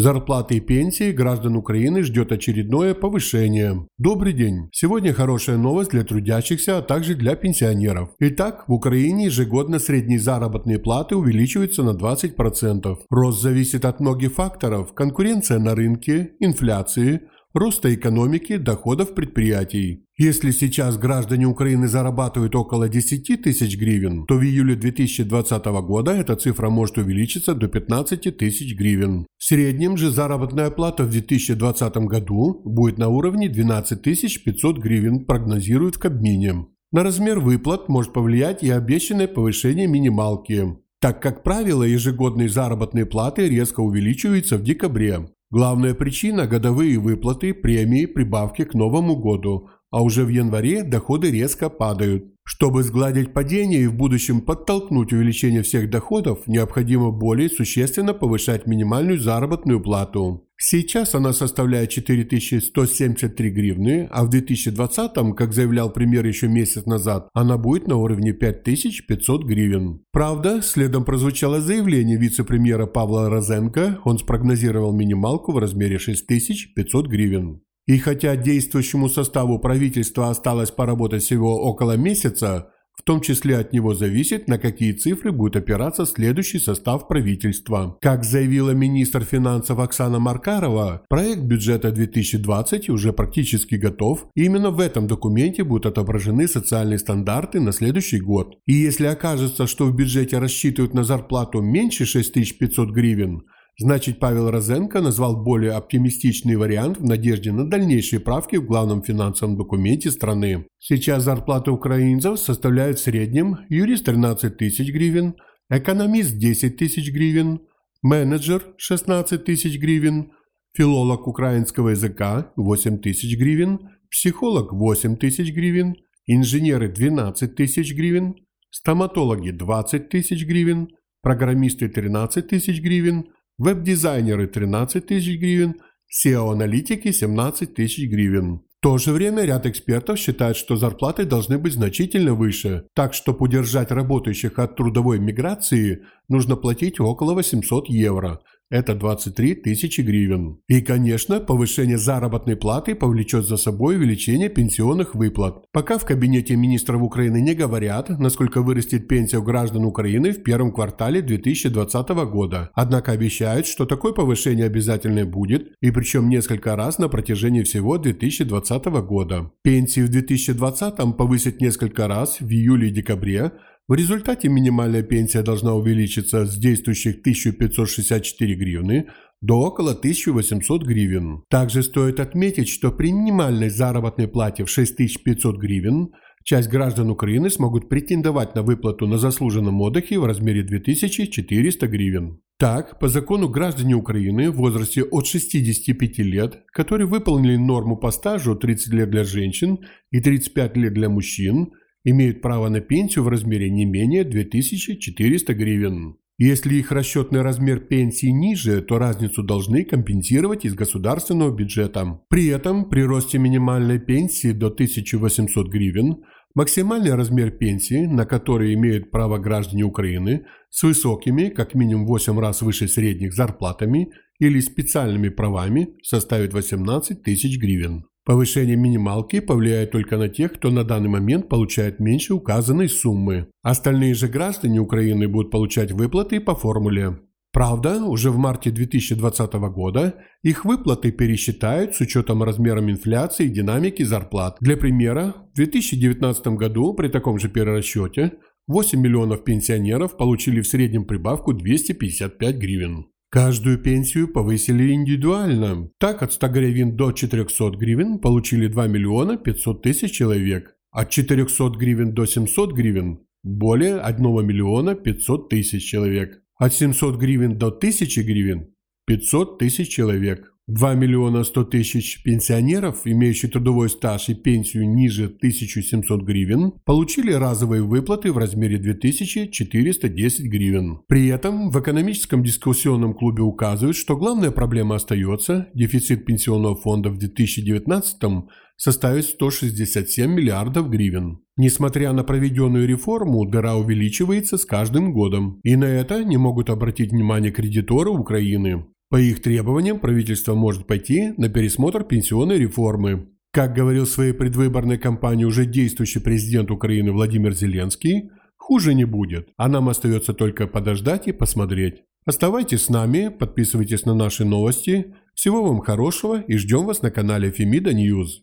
Зарплаты и пенсии граждан Украины ждет очередное повышение. Добрый день. Сегодня хорошая новость для трудящихся, а также для пенсионеров. Итак, в Украине ежегодно средние заработные платы увеличиваются на 20%. Рост зависит от многих факторов. Конкуренция на рынке, инфляции – роста экономики, доходов предприятий. Если сейчас граждане Украины зарабатывают около 10 тысяч гривен, то в июле 2020 года эта цифра может увеличиться до 15 тысяч гривен. В среднем же заработная плата в 2020 году будет на уровне 12 500 гривен, прогнозируют в Кабмине. На размер выплат может повлиять и обещанное повышение минималки, так как правило ежегодные заработные платы резко увеличиваются в декабре. Главная причина – годовые выплаты, премии, прибавки к Новому году, а уже в январе доходы резко падают. Чтобы сгладить падение и в будущем подтолкнуть увеличение всех доходов, необходимо более существенно повышать минимальную заработную плату. Сейчас она составляет 4173 гривны, а в 2020, как заявлял премьер еще месяц назад, она будет на уровне 5500 гривен. Правда, следом прозвучало заявление вице-премьера Павла Розенко, он спрогнозировал минималку в размере 6500 гривен. И хотя действующему составу правительства осталось поработать всего около месяца, том числе от него зависит, на какие цифры будет опираться следующий состав правительства. Как заявила министр финансов Оксана Маркарова, проект бюджета 2020 уже практически готов, и именно в этом документе будут отображены социальные стандарты на следующий год. И если окажется, что в бюджете рассчитывают на зарплату меньше 6500 гривен – Значит, Павел Розенко назвал более оптимистичный вариант в надежде на дальнейшие правки в главном финансовом документе страны. Сейчас зарплата украинцев составляет в среднем юрист 13 тысяч гривен, экономист 10 тысяч гривен, менеджер 16 тысяч гривен, филолог украинского языка 8 тысяч гривен, психолог 8 тысяч гривен, инженеры 12 тысяч гривен, стоматологи 20 тысяч гривен, программисты 13 тысяч гривен – веб-дизайнеры 13 тысяч гривен, SEO-аналитики 17 тысяч гривен. В то же время ряд экспертов считает, что зарплаты должны быть значительно выше, так что удержать работающих от трудовой миграции нужно платить около 800 евро – это 23 тысячи гривен. И, конечно, повышение заработной платы повлечет за собой увеличение пенсионных выплат. Пока в кабинете министров Украины не говорят, насколько вырастет пенсия у граждан Украины в первом квартале 2020 года. Однако обещают, что такое повышение обязательно будет, и причем несколько раз на протяжении всего 2020 года. Пенсии в 2020 повысят несколько раз в июле и декабре, в результате минимальная пенсия должна увеличиться с действующих 1564 гривны до около 1800 гривен. Также стоит отметить, что при минимальной заработной плате в 6500 гривен часть граждан Украины смогут претендовать на выплату на заслуженном отдыхе в размере 2400 гривен. Так, по закону граждане Украины в возрасте от 65 лет, которые выполнили норму по стажу 30 лет для женщин и 35 лет для мужчин, имеют право на пенсию в размере не менее 2400 гривен. Если их расчетный размер пенсии ниже, то разницу должны компенсировать из государственного бюджета. При этом при росте минимальной пенсии до 1800 гривен максимальный размер пенсии, на который имеют право граждане Украины, с высокими, как минимум 8 раз выше средних зарплатами или специальными правами, составит 18 тысяч гривен. Повышение минималки повлияет только на тех, кто на данный момент получает меньше указанной суммы. Остальные же граждане Украины будут получать выплаты по формуле. Правда, уже в марте 2020 года их выплаты пересчитают с учетом размера инфляции и динамики зарплат. Для примера, в 2019 году при таком же перерасчете 8 миллионов пенсионеров получили в среднем прибавку 255 гривен. Каждую пенсию повысили индивидуально. Так, от 100 гривен до 400 гривен получили 2 миллиона 500 тысяч человек. От 400 гривен до 700 гривен – более 1 миллиона 500 тысяч человек. От 700 гривен до 1000 гривен – 500 тысяч человек. 2 миллиона 100 тысяч пенсионеров, имеющие трудовой стаж и пенсию ниже 1700 гривен, получили разовые выплаты в размере 2410 гривен. При этом в экономическом дискуссионном клубе указывают, что главная проблема остается – дефицит пенсионного фонда в 2019 составит 167 миллиардов гривен. Несмотря на проведенную реформу, дыра увеличивается с каждым годом. И на это не могут обратить внимание кредиторы Украины. По их требованиям правительство может пойти на пересмотр пенсионной реформы. Как говорил в своей предвыборной кампании уже действующий президент Украины Владимир Зеленский, хуже не будет, а нам остается только подождать и посмотреть. Оставайтесь с нами, подписывайтесь на наши новости. Всего вам хорошего и ждем вас на канале Фемида Ньюз.